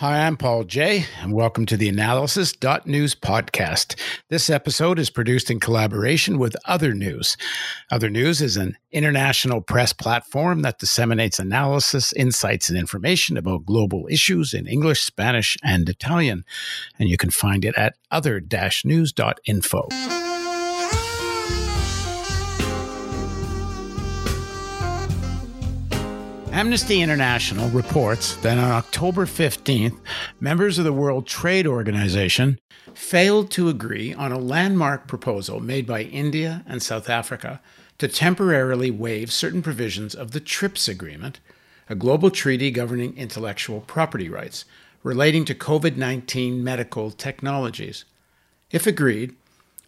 Hi, I'm Paul Jay, and welcome to the Analysis.news podcast. This episode is produced in collaboration with Other News. Other News is an international press platform that disseminates analysis, insights, and information about global issues in English, Spanish, and Italian. And you can find it at other Amnesty International reports that on October 15th, members of the World Trade Organization failed to agree on a landmark proposal made by India and South Africa to temporarily waive certain provisions of the TRIPS Agreement, a global treaty governing intellectual property rights relating to COVID 19 medical technologies. If agreed,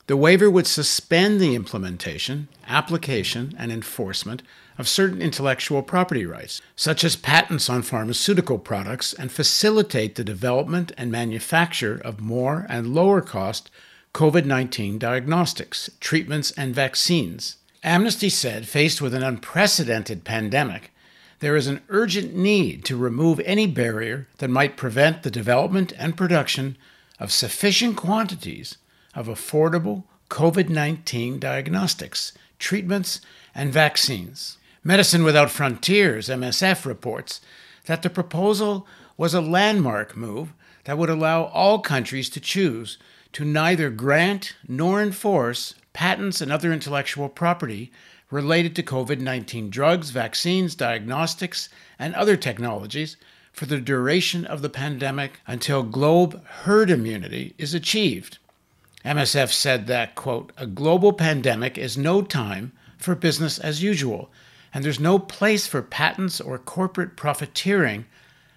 the waiver would suspend the implementation, application, and enforcement of certain intellectual property rights, such as patents on pharmaceutical products, and facilitate the development and manufacture of more and lower cost COVID 19 diagnostics, treatments, and vaccines. Amnesty said, faced with an unprecedented pandemic, there is an urgent need to remove any barrier that might prevent the development and production of sufficient quantities of affordable COVID 19 diagnostics, treatments, and vaccines. Medicine Without Frontiers, MSF, reports that the proposal was a landmark move that would allow all countries to choose to neither grant nor enforce patents and other intellectual property related to COVID 19 drugs, vaccines, diagnostics, and other technologies for the duration of the pandemic until globe herd immunity is achieved. MSF said that, quote, a global pandemic is no time for business as usual and there's no place for patents or corporate profiteering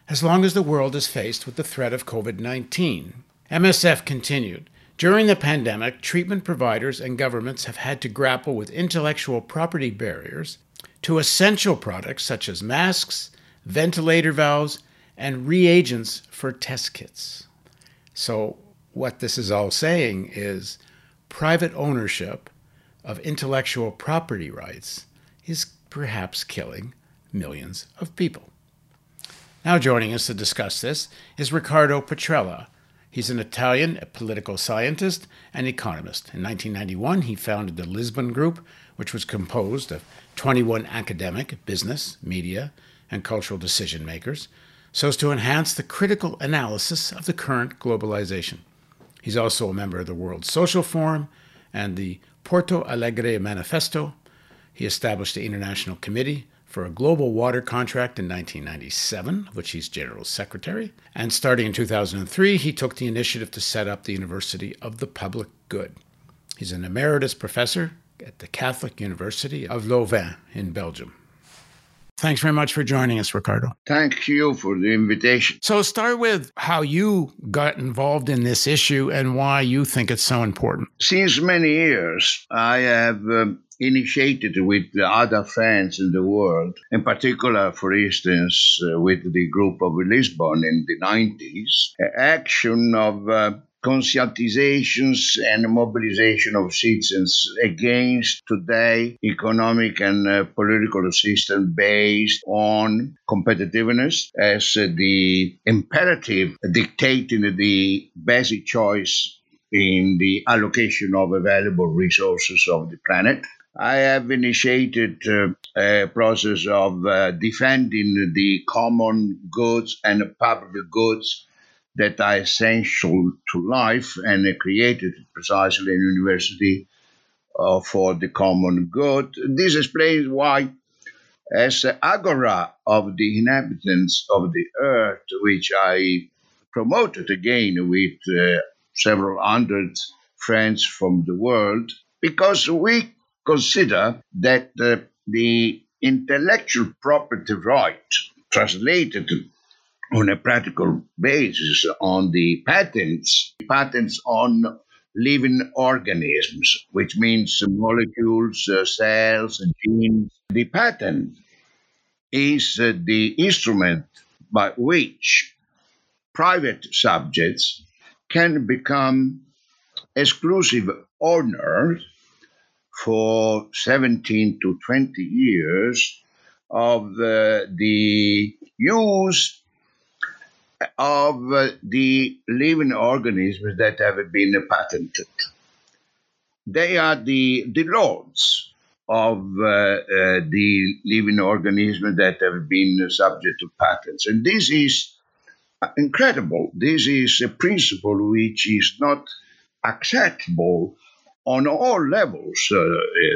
as long as the world is faced with the threat of COVID 19. MSF continued During the pandemic, treatment providers and governments have had to grapple with intellectual property barriers to essential products such as masks, ventilator valves, and reagents for test kits. So, what this is all saying is private ownership of intellectual property rights is perhaps killing millions of people. Now, joining us to discuss this is Riccardo Petrella. He's an Italian political scientist and economist. In 1991, he founded the Lisbon Group, which was composed of 21 academic, business, media, and cultural decision makers, so as to enhance the critical analysis of the current globalization. He's also a member of the World Social Forum and the Porto Alegre Manifesto, he established the International Committee for a Global Water Contract in 1997, of which he's General Secretary. And starting in 2003, he took the initiative to set up the University of the Public Good. He's an emeritus professor at the Catholic University of Louvain in Belgium. Thanks very much for joining us, Riccardo. Thank you for the invitation. So, start with how you got involved in this issue and why you think it's so important. Since many years, I have um, initiated with other friends in the world, in particular, for instance, uh, with the group of Lisbon in the 90s, action of uh, conscientizations and mobilization of citizens against today economic and uh, political system based on competitiveness as uh, the imperative dictating the basic choice in the allocation of available resources of the planet. I have initiated uh, a process of uh, defending the common goods and public goods that are essential to life and created precisely in university uh, for the common good. This explains why, as the agora of the inhabitants of the earth, which I promoted again with uh, several hundred friends from the world, because we consider that uh, the intellectual property right translated on a practical basis on the patents, patents on living organisms, which means molecules, uh, cells, genes. The patent is uh, the instrument by which private subjects can become exclusive owners for 17 to 20 years of the, the use of uh, the living organisms that have been patented. They are the, the lords of uh, uh, the living organisms that have been subject to patents. And this is incredible. This is a principle which is not acceptable on all levels uh,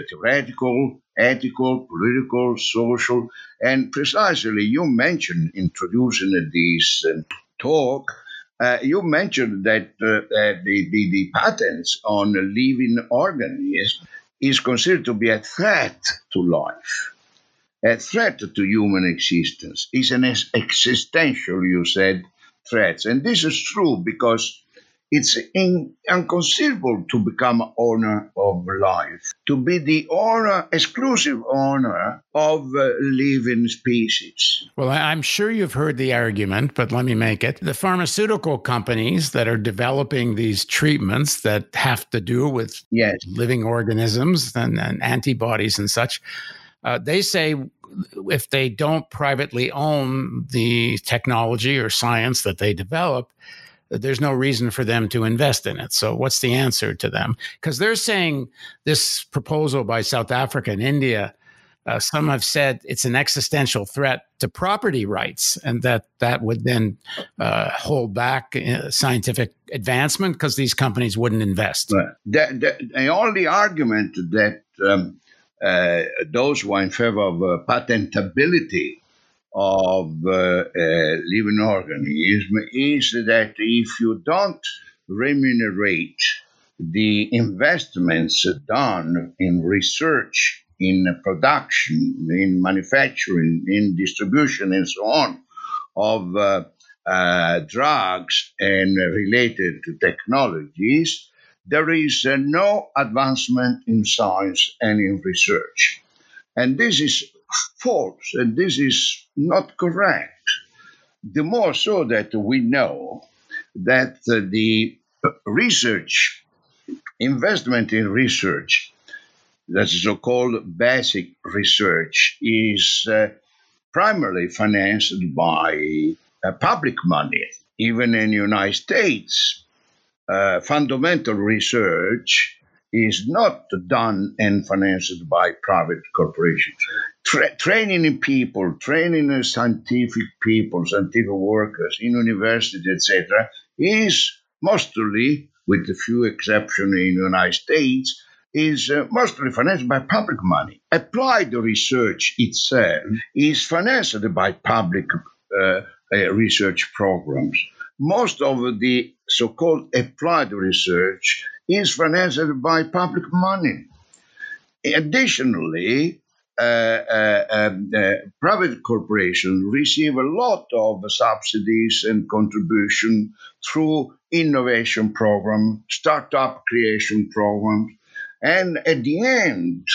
theoretical, ethical, political, social. And precisely, you mentioned introducing this uh, talk. Uh, you mentioned that uh, uh, the, the, the patents on living organisms is considered to be a threat to life, a threat to human existence. It's an existential, you said, threat. And this is true because it's in, inconceivable to become owner of life, to be the owner, exclusive owner of uh, living species. Well, I'm sure you've heard the argument, but let me make it. The pharmaceutical companies that are developing these treatments that have to do with yes. living organisms and, and antibodies and such, uh, they say if they don't privately own the technology or science that they develop, there's no reason for them to invest in it. So, what's the answer to them? Because they're saying this proposal by South Africa and India. Uh, some have said it's an existential threat to property rights, and that that would then uh, hold back uh, scientific advancement because these companies wouldn't invest. Right. The, argument that um, uh, those who are in favor of uh, patentability of uh, living organism is that if you don't remunerate the investments done in research, in production, in manufacturing, in distribution, and so on, of uh, uh, drugs and related technologies, there is uh, no advancement in science and in research. And this is false and this is not correct. The more so that we know that uh, the research, investment in research, that's so called basic research, is uh, primarily financed by uh, public money. Even in the United States, uh, fundamental research is not done and financed by private corporations. Tra- training people, training scientific people, scientific workers in universities, etc., is mostly, with a few exceptions in the United States, is uh, mostly financed by public money. Applied research itself is financed by public uh, uh, research programs. Most of the so called applied research is financed by public money. Additionally, uh, uh, um, uh, private corporations receive a lot of subsidies and contribution through innovation program, startup creation programs, and at the end,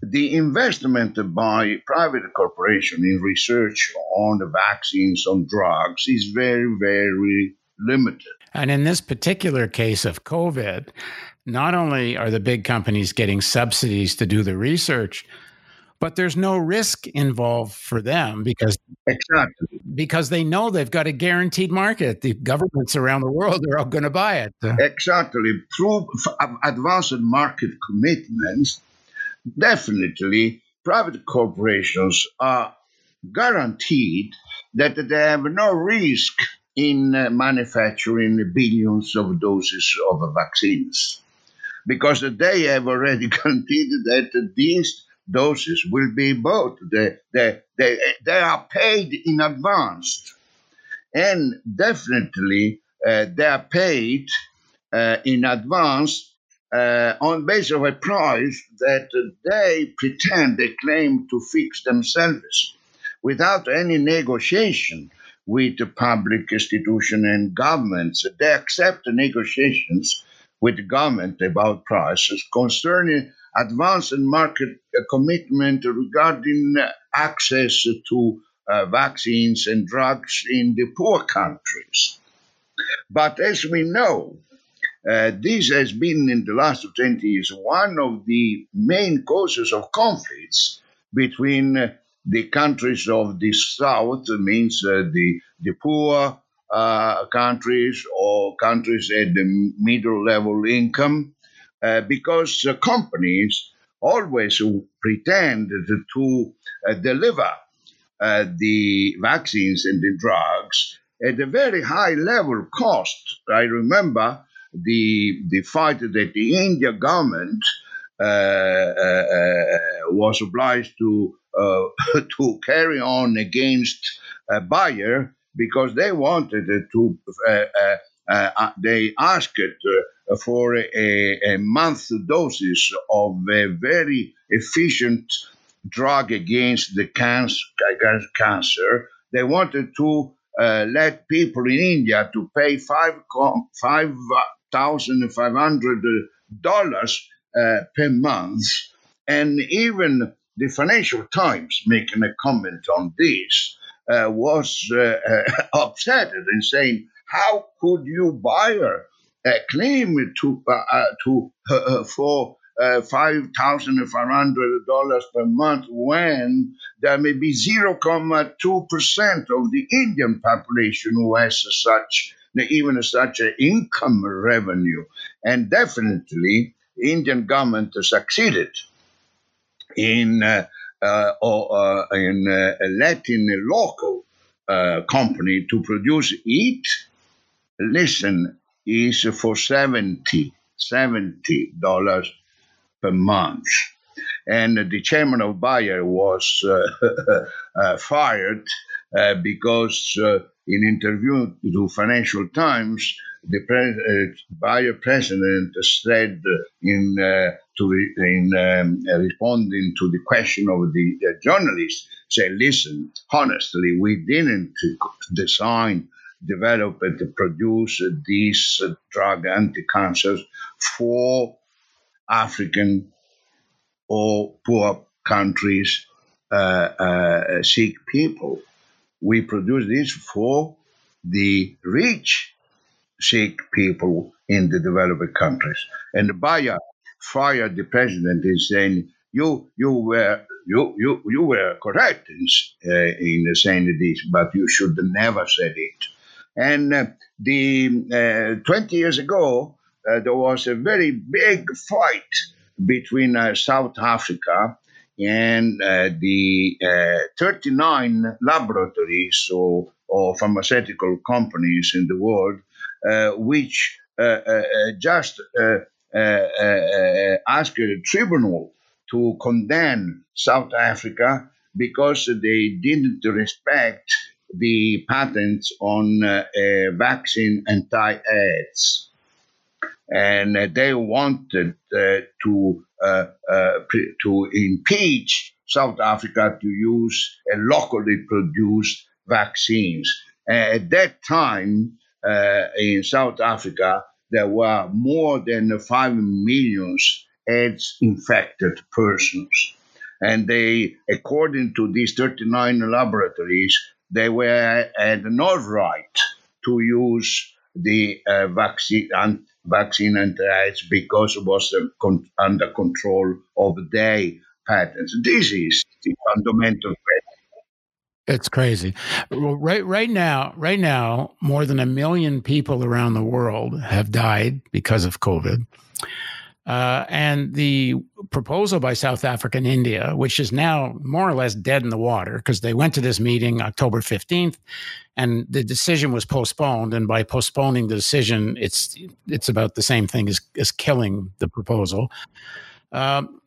the investment by private corporation in research on the vaccines on drugs is very very limited and in this particular case of covid not only are the big companies getting subsidies to do the research but there's no risk involved for them because exactly because they know they've got a guaranteed market. The governments around the world are all going to buy it. Exactly through advanced market commitments, definitely private corporations are guaranteed that they have no risk in uh, manufacturing billions of doses of vaccines because they have already guaranteed that these doses will be bought. They, they, they, they are paid in advance. And definitely, uh, they are paid uh, in advance uh, on basis of a price that they pretend they claim to fix themselves without any negotiation with the public institution and governments. They accept the negotiations with the government about prices concerning advance and market uh, commitment regarding access to uh, vaccines and drugs in the poor countries. But as we know, uh, this has been in the last 20 years one of the main causes of conflicts between uh, the countries of the south, means uh, the, the poor, uh, countries or countries at the middle level income, uh, because companies always pretend to deliver the vaccines and the drugs at a very high level cost. I remember the the fight that the India government uh, uh, was obliged to Uh, to carry on against Bayer because they wanted to. Uh, uh, they asked for a, a month doses of a very efficient drug against the cancer, cancer. They wanted to uh, let people in India to pay five five thousand five hundred dollars uh, per month, and even the Financial Times making a comment on this uh, was uh, upset and saying, "How could you buy a, a claim to uh, to for?" uh, $5,500 per month when there may be 0.2% of the Indian population who has such even such an income revenue. And definitely, the Indian government succeeded in uh, uh, uh, in a local uh, company to produce it. Listen, is for 70 $70 per month. And the chairman of Bayer was uh, uh, fired uh, because in interview to Financial Times, the uh, Bayer president said in uh, to re- in um, responding to the question of the uh, journalist, said, "Listen, honestly, we didn't design, develop, and produce these drug anti-cancers for African or poor countries uh, uh, sick people. We produce this for the rich sick people in the developed countries. And Bayer fired the president in saying, "You, you were." You, you, you were correct in, uh, in saying this, but you should never said it. And uh, the uh, 20 years ago, uh, there was a very big fight between uh, South Africa and uh, the uh, 39 laboratories or, or, pharmaceutical companies in the world, Uh, which uh, uh, just asked the tribunal to condemn South Africa because they didn't respect the patents on uh, vaccine anti-AIDS and uh, they wanted uh, to uh, to impeach South Africa to use locally produced vaccines. at that time, in South Africa, there were more than five million AIDS infected persons. And they, according to these 39 laboratories, they were had no right to use the uh, vaccine vaccine anti-AIDS because it was uh, con- under control of their patents. This is the fundamental question. It's crazy. Right, right now, right now, more than a million people around the world have died because of COVID. Uh, and the proposal by South Africa and India, which is now more or less dead in the water because they went to this meeting October 15th and the decision was postponed. And by postponing the decision, it's, it's about the same thing as, as killing the proposal. Um,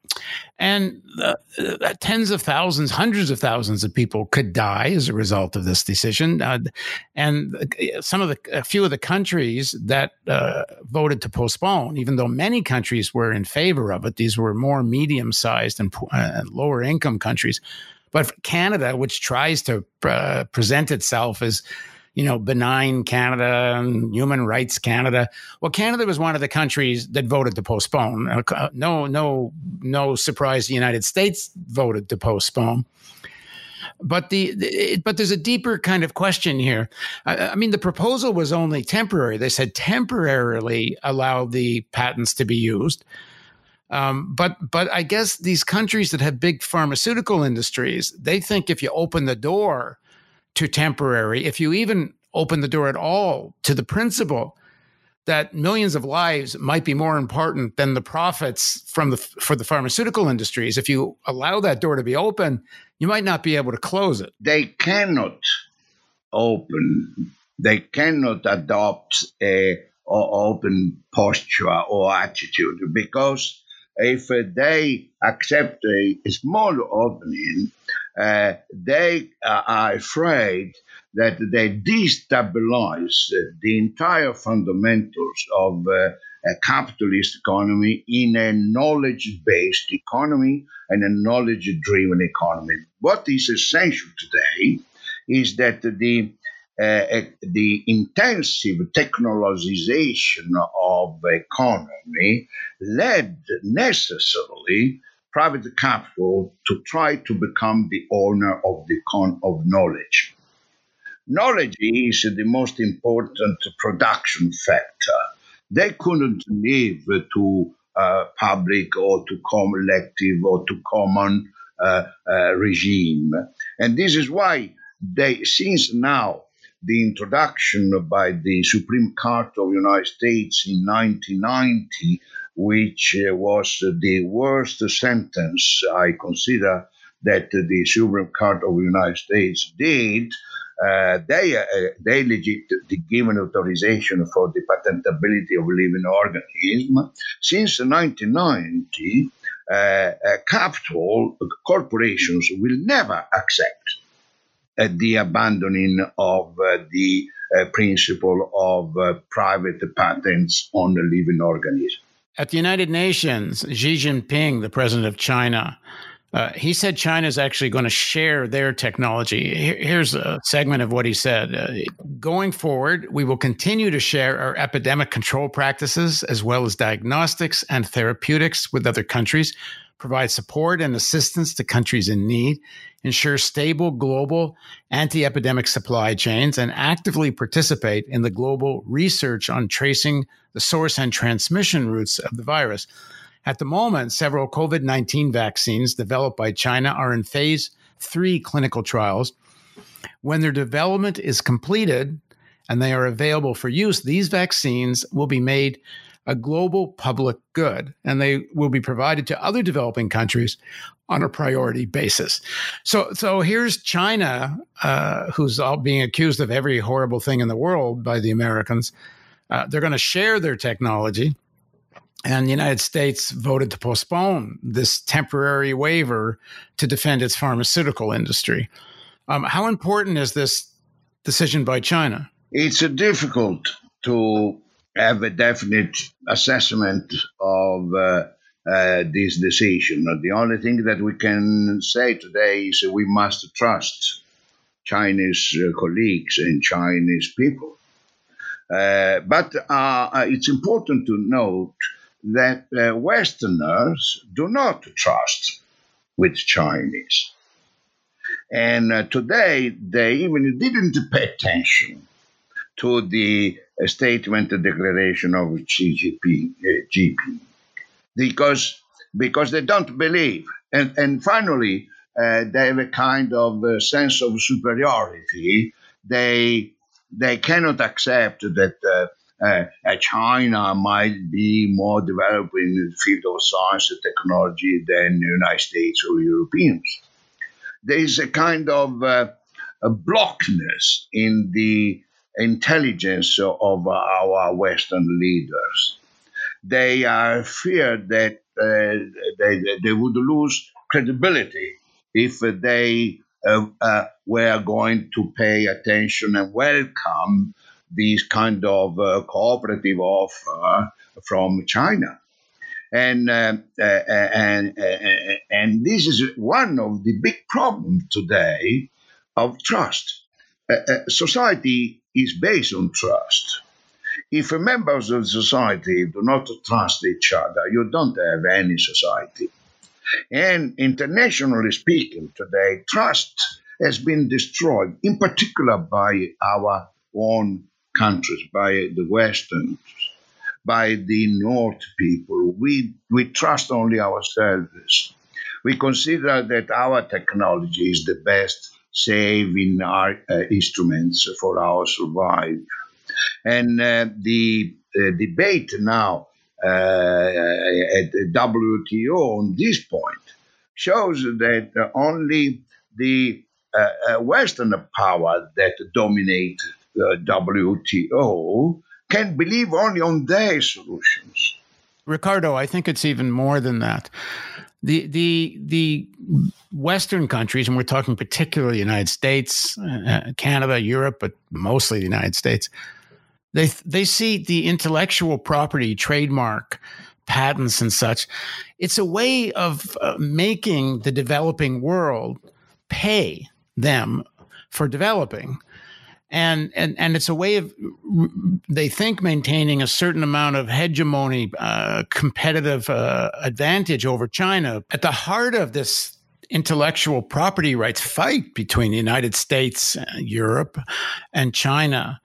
and uh, uh, tens of thousands, hundreds of thousands of people could die as a result of this decision. Uh, and uh, some of the, a few of the countries that uh, voted to postpone, even though many countries were in favor of it, these were more medium sized and uh, lower income countries. But Canada, which tries to present itself as you know, benign Canada and human rights Canada. Well, Canada was one of the countries that voted to postpone. Uh, no, no, no surprise. The United States voted to postpone. But the, the but there's a deeper kind of question here. I, I mean, the proposal was only temporary. They said temporarily allow the patents to be used. Um, but but I guess these countries that have big pharmaceutical industries, they think if you open the door to temporary. If you even open the door at all to the principle that millions of lives might be more important than the profits from the for the pharmaceutical industries. If you allow that door to be open, you might not be able to close it. They cannot open. They cannot adopt a, open posture or attitude because if they accept a, small opening, uh, they are afraid that they destabilize the entire fundamentals of uh, a capitalist economy in a knowledge based economy and a knowledge driven economy. What is essential today is that the uh, the intensive technologization of economy led necessarily private capital to try to become the owner of the con- of knowledge. Knowledge is the most important production factor. They couldn't live to uh, public or to collective or to common uh, uh, regime. And this is why they, since now the introduction by the Supreme Court of the United States in 1990, which uh, was the worst sentence I consider that the Supreme Court of the United States did, uh, they uh, they legit given authorization for the patentability of living organism since 1990. Uh, capital corporations will never accept uh, the abandoning of uh, the principle of private patents on the living organism. At the United Nations, Xi Jinping, the president of China, uh, he said China is actually going to share their technology. here's a segment of what he said. Uh, going forward, we will continue to share our epidemic control practices as well as diagnostics and therapeutics with other countries, provide support and assistance to countries in need, ensure stable global anti epidemic supply chains, and actively participate in the global research on tracing the source and transmission routes of the virus. At the moment, several COVID 19 vaccines developed by China are in phase three clinical trials. When their development is completed and they are available for use, these vaccines will be made a global public good and they will be provided to other developing countries on a priority basis. So, so here's China, uh, who's all being accused of every horrible thing in the world by the Americans. Uh, they're going to share their technology and the United States voted to postpone this temporary waiver to defend its pharmaceutical industry. Um, how important is this decision by China? It's difficult to have a definite assessment of uh, uh, this decision. The only thing that we can say today is we must trust Chinese uh, colleagues and Chinese people. Uh, but uh, it's important to note that Westerners do not trust with Chinese. And today, they even didn't pay attention to the statement, the declaration of Jinping, uh, because, because they don't believe. And, and finally, uh, they have a kind of uh, sense of superiority. They, they cannot accept that uh, uh, China might be more developed in the field of science and technology than the United States or Europeans. There is a kind of uh, a blockness in the intelligence of our Western leaders. They are feared that uh, they, they would lose credibility if they uh, uh, were going to pay attention and welcome these kind of uh, cooperative offer from China. And, uh, uh, and, and this is one of the big problems today of trust. society is based on trust. If members of society do not trust each other, you don't have any society. And internationally speaking, today, trust has been destroyed, in particular by our own countries, by the Westerns, by the North people. We, we trust only ourselves. We consider that our technology is the best saving our uh, instruments for our survival. And uh, the uh, debate now uh, at the WTO on this point shows that only the Western power that dominate the WTO can believe only on their solutions. Riccardo, I think it's even more than that. The the the Western countries, and we're talking particularly United States, uh, Canada, Europe, but mostly the United States, they they see the intellectual property, trademark, patents, and such. It's a way of uh, making the developing world pay them for developing and and and it's a way of they think maintaining a certain amount of hegemony, uh, competitive uh, advantage over China. At the heart of this intellectual property rights fight between the United States, uh, Europe, and China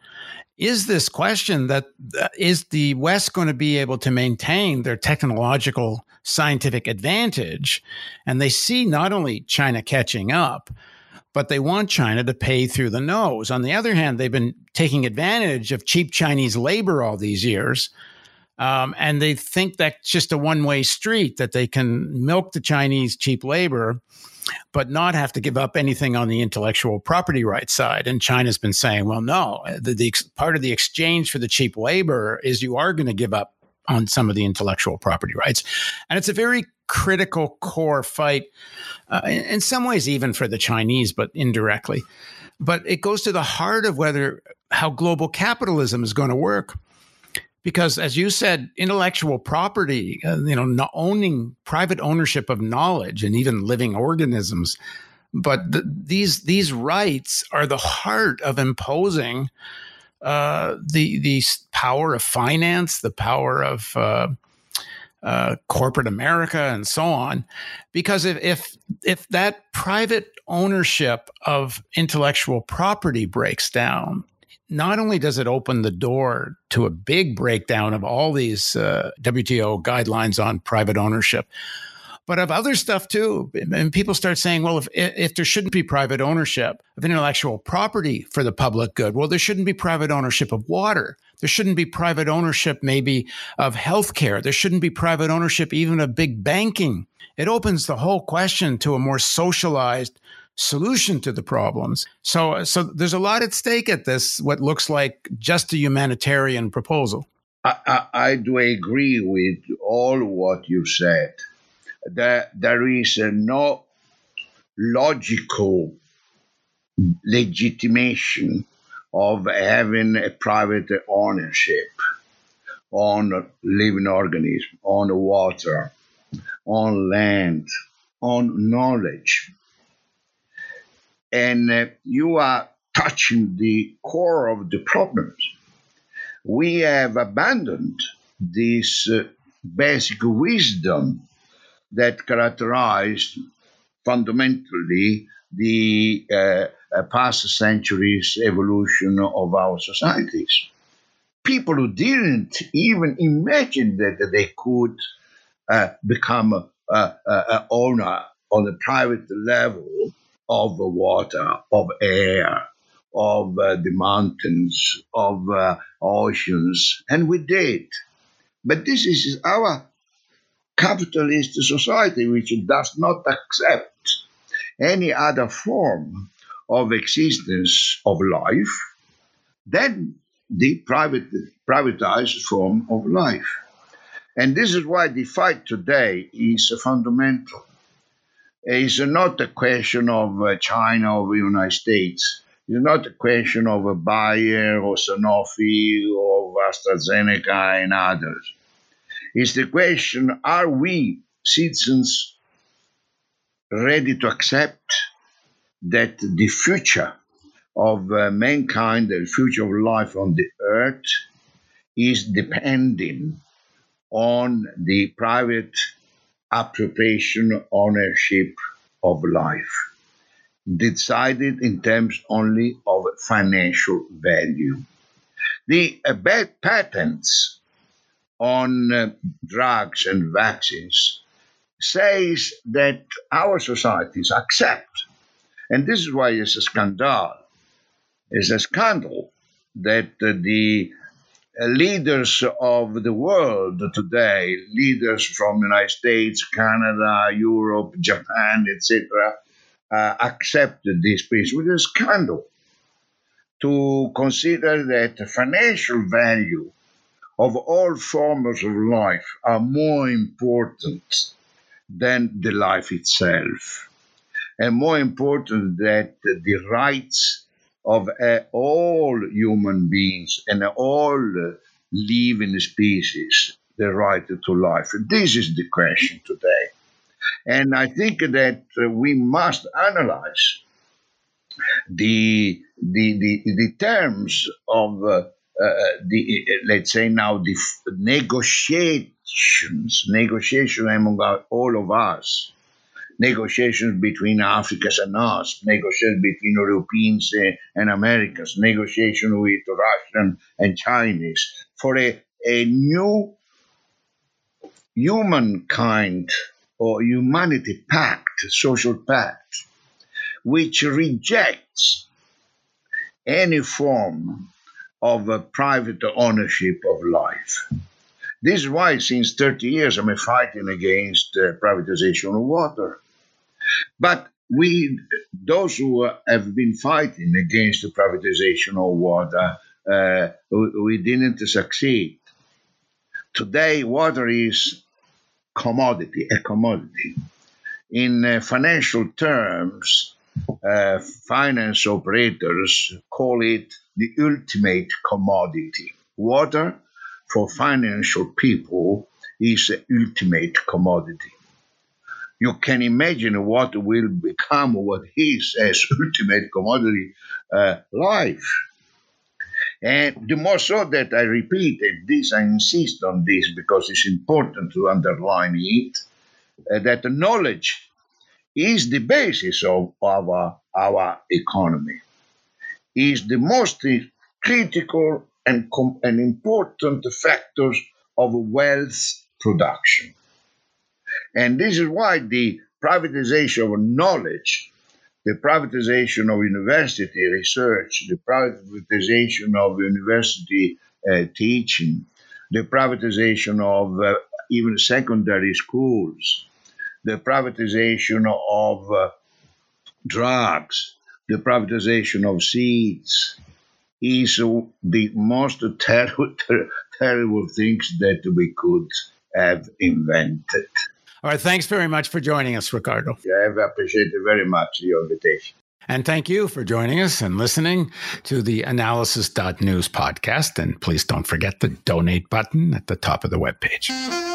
is this question that uh, is the West going to be able to maintain their technological scientific advantage? And they see not only China catching up, but they want China to pay through the nose. On the other hand, they've been taking advantage of cheap Chinese labor all these years. Um, and they think that's just a one way street that they can milk the Chinese cheap labor, but not have to give up anything on the intellectual property rights side. And China's been saying, well, no, the, the part of the exchange for the cheap labor is you are going to give up on some of the intellectual property rights. And it's a very critical core fight, uh, in, some ways, even for the Chinese, but indirectly. But it goes to the heart of whether how global capitalism is going to work. Because, as you said, intellectual property, uh, you know, owning private ownership of knowledge and even living organisms, but th- these these rights are the heart of imposing uh, the the power of finance, the power of uh, uh, corporate America, and so on. Because if if if that private ownership of intellectual property breaks down, not only does it open the door to a big breakdown of all these uh, WTO guidelines on private ownership, but of other stuff too. And people start saying, well, if, if there shouldn't be private ownership of intellectual property for the public good, well, there shouldn't be private ownership of water. There shouldn't be private ownership, maybe, of healthcare. There shouldn't be private ownership even of big banking. It opens the whole question to a more socialized solution to the problems. So, so there's a lot at stake at this, what looks like just a humanitarian proposal. I, I, I do agree with all what you said that there is no logical legitimation of having a private ownership on living organism, on water, on land, on knowledge. And uh, you are touching the core of the problems. We have abandoned this uh, basic wisdom that characterized fundamentally the uh, uh, past centuries evolution of our societies. People who didn't even imagine that they could uh, become a, a, a, owner on a private level of the water, of air, of uh, the mountains, of uh, oceans, and we did. But this is our capitalist society which does not accept any other form of existence of life than the private, privatized form of life. And this is why the fight today is fundamental. It's not a question of uh, China or the United States. It's not a question of a Bayer or Sanofi or AstraZeneca and others is the question are we citizens ready to accept that the future of uh, mankind, the future of life on the earth, is depending on the private appropriation ownership of life, decided in terms only of financial value. The uh, bad patents on uh, drugs and vaccines says that our societies accept And this is why it's a scandal. It's a scandal that uh, the uh, leaders of the world today, leaders from the United States, Canada, Europe, Japan, etc., uh, accepted this principle. It's a scandal to consider that financial value of all forms of life are more important than the life itself, and more important that the rights of uh, all human beings and all living species the right to life. This is the question today. And I think that uh, we must analyze the, the, the, the terms of uh, Uh, uh, the, uh, let's say now, the negotiations, negotiation among all of us negotiations between Africans and us, negotiations between Europeans and Americans, negotiations with Russian and Chinese for a, a new humankind or humanity pact, social pact, which rejects any form of a private ownership of life. This is why, since 30 years, I'm fighting against uh, privatization of water. But we, those who have been fighting against the privatization of water, uh, we didn't succeed. Today, water is commodity, a commodity. In uh, financial terms, uh, finance operators call it the ultimate commodity. Water for financial people is the ultimate commodity. You can imagine what will become what is as ultimate commodity uh, life. And the more so that I repeat this, I insist on this because it's important to underline it, uh, that knowledge is the basis of our, our economy, is the most critical and, com- and important factors of wealth production. And this is why the privatization of knowledge, the privatization of university research, the privatization of university uh, teaching, the privatization of uh, even secondary schools, the privatization of uh, drugs, the privatization of seeds, is the most terrible, terrible things that we could have invented. All right. Thanks very much for joining us, Riccardo. Yeah, I appreciate very much your invitation. And thank you for joining us and listening to the analysis.news podcast. And please don't forget the donate button at the top of the webpage.